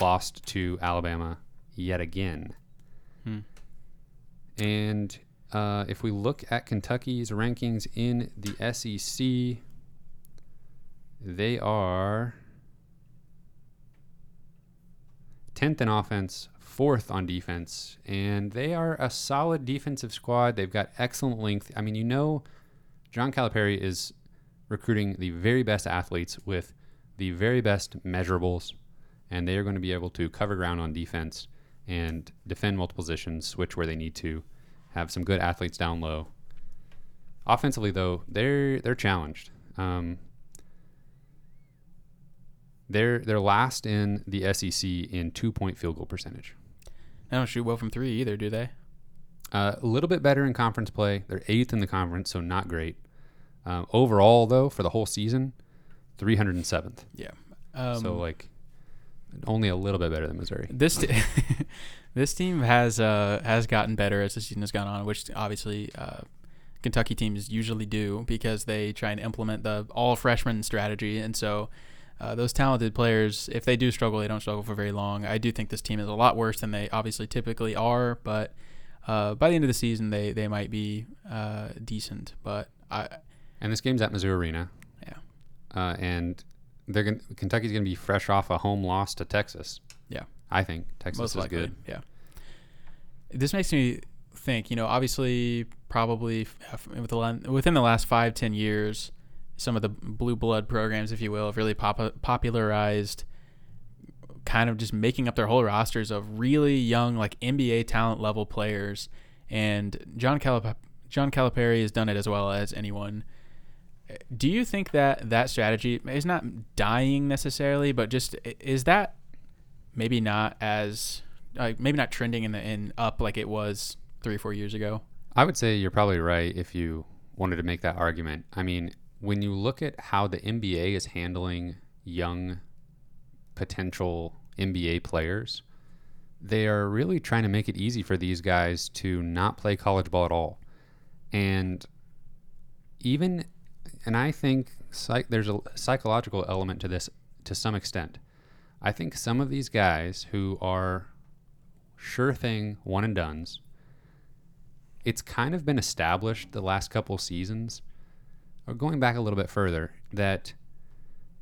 lost to Alabama yet again. Hmm. And uh, if we look at Kentucky's rankings in the SEC, they are 10th in offense, fourth on defense, and they are a solid defensive squad. They've got excellent length. I mean, you know, John Calipari is recruiting the very best athletes with the very best measurables, and they are going to be able to cover ground on defense and defend multiple positions, switch where they need to, have some good athletes down low. Offensively, though, they're they're challenged. Um, they're they're last in the SEC in two point field goal percentage. They don't shoot well from three either, do they? Uh, a little bit better in conference play. They're eighth in the conference, so not great. Um, overall, though, for the whole season, 307th. Yeah. Um, so like, only a little bit better than Missouri. this t- *laughs* this team has uh, has gotten better as the season has gone on, which obviously uh, Kentucky teams usually do because they try and implement the all freshman strategy, and so. Uh, those talented players, if they do struggle, they don't struggle for very long. I do think this team is a lot worse than they obviously typically are, but uh, by the end of the season, they, they might be uh, decent. But I, And this game's at Mizzou Arena. Yeah. Uh, and they're going Kentucky's going to be fresh off a home loss to Texas. Yeah. I think Texas most is likely, good. yeah. This makes me think. You know, obviously, probably f- with the, la- within the last five ten years, some of the blue blood programs, if you will, have really pop- popularized kind of just making up their whole rosters of really young, like NBA talent level players. And John Calip- John Calipari has done it as well as anyone. Do you think that that strategy is not dying necessarily, but just is that maybe not as like maybe not trending in the in up like it was three or four years ago? I would say you're probably right if you wanted to make that argument. I mean, when you look at how the NBA is handling young potential NBA players, they are really trying to make it easy for these guys to not play college ball at all. And even, and I think psych, there's a psychological element to this to some extent. I think some of these guys who are sure thing one and dones, it's kind of been established the last couple seasons, or going back a little bit further, that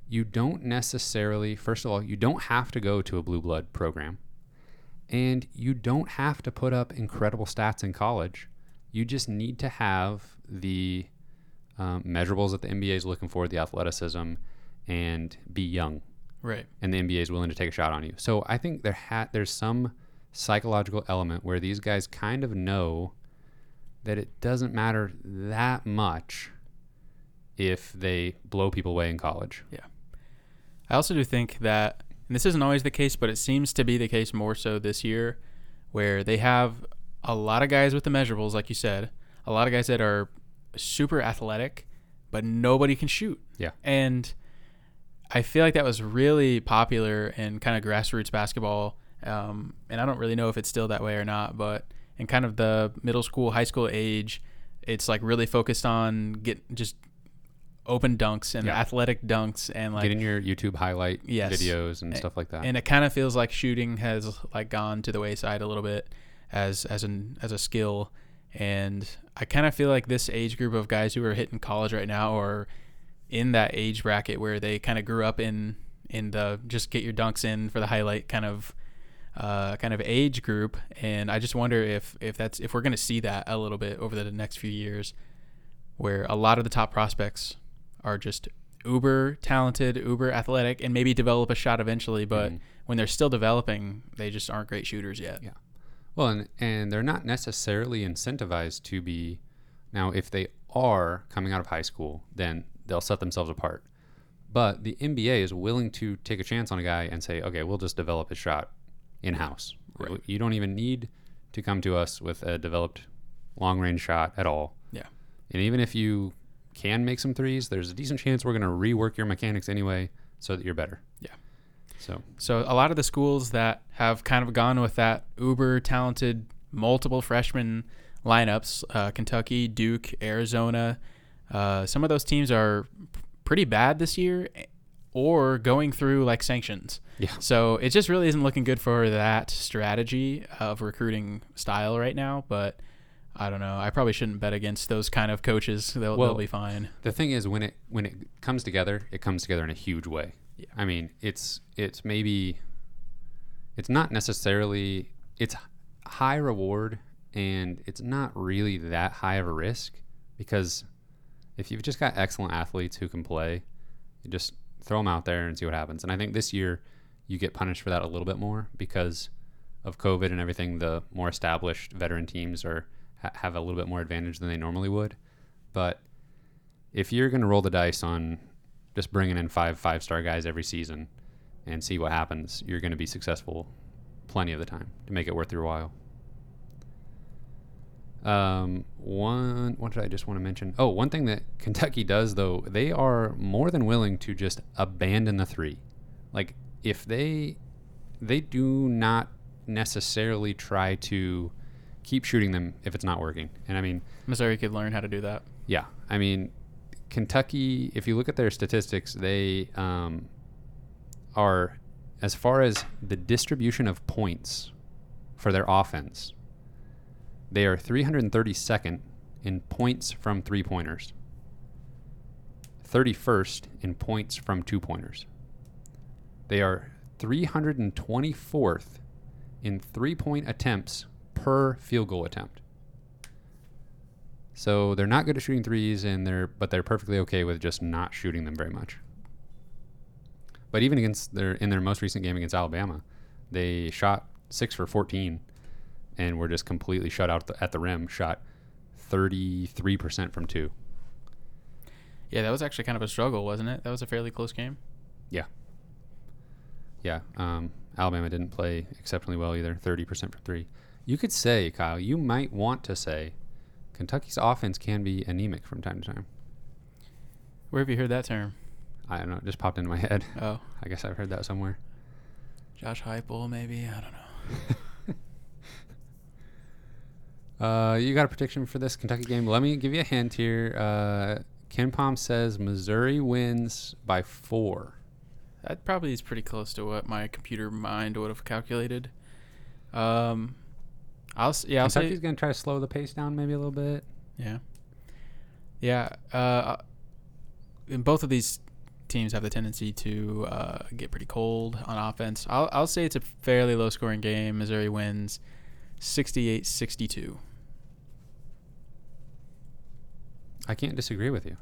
you don't necessarily, first of all, you don't have to go to a blue blood program. And you don't have to put up incredible stats in college. You just need to have the um, measurables that the NBA is looking for, the athleticism, and be young. Right. And the NBA is willing to take a shot on you. So I think there ha- there's some psychological element where these guys kind of know that it doesn't matter that much if they blow people away in college. Yeah. I also do think that, and this isn't always the case, but it seems to be the case more so this year, where they have a lot of guys with the measurables, like you said, a lot of guys that are super athletic, but nobody can shoot. Yeah. And I feel like that was really popular in kind of grassroots basketball. Um, and I don't really know if it's still that way or not, but in kind of the middle school, high school age, it's like really focused on get just open dunks and Yeah. athletic dunks and like Getting your YouTube highlight Yes. videos and A- stuff like that. and it kind of feels like shooting has like gone to the wayside a little bit as as an as a skill and i kind of feel like this age group of guys who are hitting college right now are in that age bracket where they kind of grew up in in the just get your dunks in for the highlight kind of uh, kind of age group and i just wonder if if that's if we're going to see that a little bit over the next few years where a lot of the top prospects are just uber talented uber athletic and maybe develop a shot eventually but Mhm. when they're still developing they just aren't great shooters yet Yeah. Well, and, and they're not necessarily incentivized to be. Now, if they are coming out of high school, then they'll set themselves apart. But the NBA is willing to take a chance on a guy and say, okay, we'll just develop his shot in house. Right. You don't even need to come to us with a developed long range shot at all. Yeah. And even if you can make some threes, there's a decent chance we're going to rework your mechanics anyway so that you're better. So So a lot of the schools that have kind of gone with that uber talented multiple freshman lineups, uh, Kentucky, Duke, Arizona, uh, some of those teams are pretty bad this year, eh, or going through like sanctions. yeah, So it just really isn't looking good for that strategy of recruiting style right now. But I don't know. I probably shouldn't bet against those kind of coaches. They'll, Well, they'll be fine. the thing is when it when it comes together, it comes together in a huge way. Yeah. I mean, it's it's maybe it's not necessarily it's high reward and it's not really that high of a risk because if you've just got excellent athletes who can play, you just throw them out there and see what happens. And I think this year you get punished for that a little bit more because of COVID and everything. The more established veteran teams are ha- have a little bit more advantage than they normally would. But if you're going to roll the dice on just bringing in five five star guys every season and see what happens, you're going to be successful plenty of the time to make it worth your while. Um, one, what did I just want to mention? Oh, one thing that *laughs* Kentucky does though, they are more than willing to just abandon the three. Like if they, they do not necessarily try to keep shooting them if it's not working. And I mean, Missouri could learn how to do that. yeah, I mean, Kentucky. If you look at their statistics, they um, are as far as the distribution of points for their offense. They are 332nd in points from three pointers. 31st in points from two pointers. They are 324th in three point attempts per field goal attempt. So they're not good at shooting threes, and they're but they're perfectly okay with just not shooting them very much. But even against their in their most recent game against Alabama, they shot six for 14, and were just completely shut out the, at the rim. Shot 33 percent from two. Yeah, that was actually kind of a struggle, wasn't it? That was a fairly close game. Yeah. Yeah. Um, Alabama didn't play exceptionally well either. 30% from three. You could say, Kyle, you might want to say Kentucky's offense can be anemic from time to time. Where have you heard that term? I don't know. It just popped into my *laughs* head. Oh, I guess I've heard that somewhere. Josh Heupel, maybe. I don't know. *laughs* Uh, you got a prediction for this Kentucky game? Let me give you a hint here. Uh, KenPom says Missouri wins by four. That probably is pretty close to what my computer mind would have calculated. Um, I'll yeah, I'll say Kentucky's going to try to slow the pace down maybe a little bit. Yeah. Yeah. Uh, and both of these teams have the tendency to uh, get pretty cold on offense. I'll, I'll say it's a fairly low scoring game. Missouri wins 68 62. I can't disagree with you.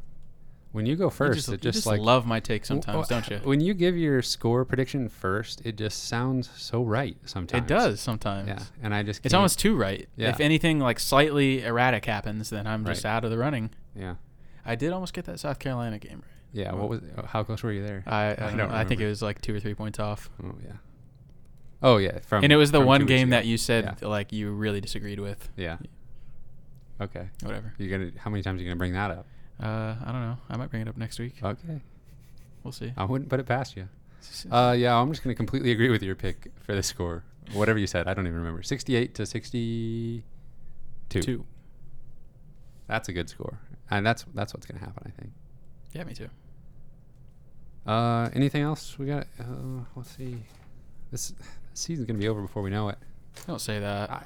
When you go You first, just, it you just, just like love my take uh, sometimes, w- don't you? When you give your score prediction first, it just sounds so right sometimes. It does sometimes. Yeah, and I just It's can't- almost too right. Yeah. If anything like slightly erratic happens, then I'm just Right. out of the running. yeah I did almost get that South Carolina game right. yeah. What was uh, how close were you there? I *laughs* I, I don't know. I think it was like two or three points off. oh yeah. Oh yeah. From and it was the one game ago. that you said Yeah. like you really disagreed with. Yeah. Okay. Whatever. You gonna how many times are you gonna bring that up? Uh, I don't know. I might bring it up next week. Okay. We'll see. I wouldn't put it past you. Uh, yeah, I'm just gonna completely agree with your pick for the score. Whatever you said, I don't even remember. 68 to 62. Two. That's a good score, and that's that's what's gonna happen, I think. Yeah, me too. Uh, anything else we got? Uh, let's see. This, this season's gonna be over before we know it. Don't say that. I,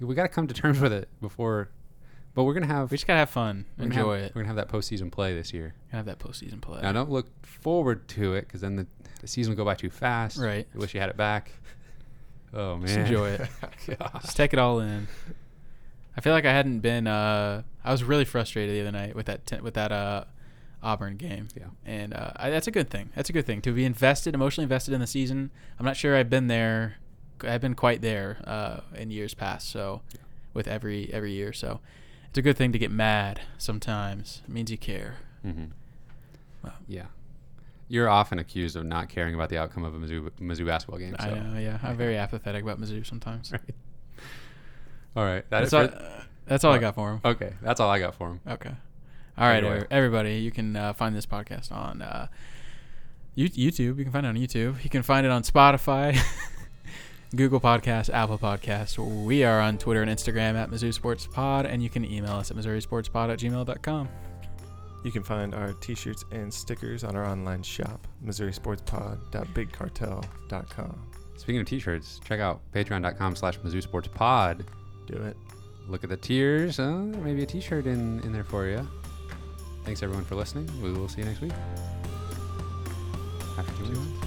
we got to come to terms with it before. But we're gonna have we just gotta have fun. we're gonna Enjoy have, it. We're gonna have that postseason play this year. Have that postseason play. Now don't look forward to it because then the, the season will go by too fast. Right. I wish you had it back. *laughs* Oh man. Just enjoy it. *laughs* Just take it all in. I feel like I hadn't been. Uh, I was really frustrated the other night with that t- with that uh, Auburn game. Yeah. And uh, I, that's a good thing. That's a good thing to be invested, emotionally invested in the season. I'm not sure I've been there. I've been quite there uh, in years past. So, with every every year, so it's a good thing to get mad sometimes. It means you care. hmm Wow. Yeah. You're often accused of not caring about the outcome of a Mizzou, Mizzou basketball game. So. I know. Yeah, I'm very apathetic about Mizzou sometimes. *laughs* Right. All right. That That's all. uh, that's all I got for him. okay. That's all I got for him. Okay. All right, Take it away. every- everybody, you can uh, find this podcast on uh, YouTube. You can find it on YouTube. You can find it on Spotify, *laughs* Google Podcasts, Apple Podcasts. We are on Twitter and Instagram at Mizzou Sports Pod, and you can email us at MissouriSportsPod at gmail.com. You can find our t-shirts and stickers on our online shop, MissouriSportsPod.BigCartel.com. Speaking of t-shirts, check out patreon.com slash Mizzou Sports Pod. Do it. Look at the tiers. Uh, maybe a t-shirt in, in there for you. Thanks everyone for listening. We will see you next week. After two weeks.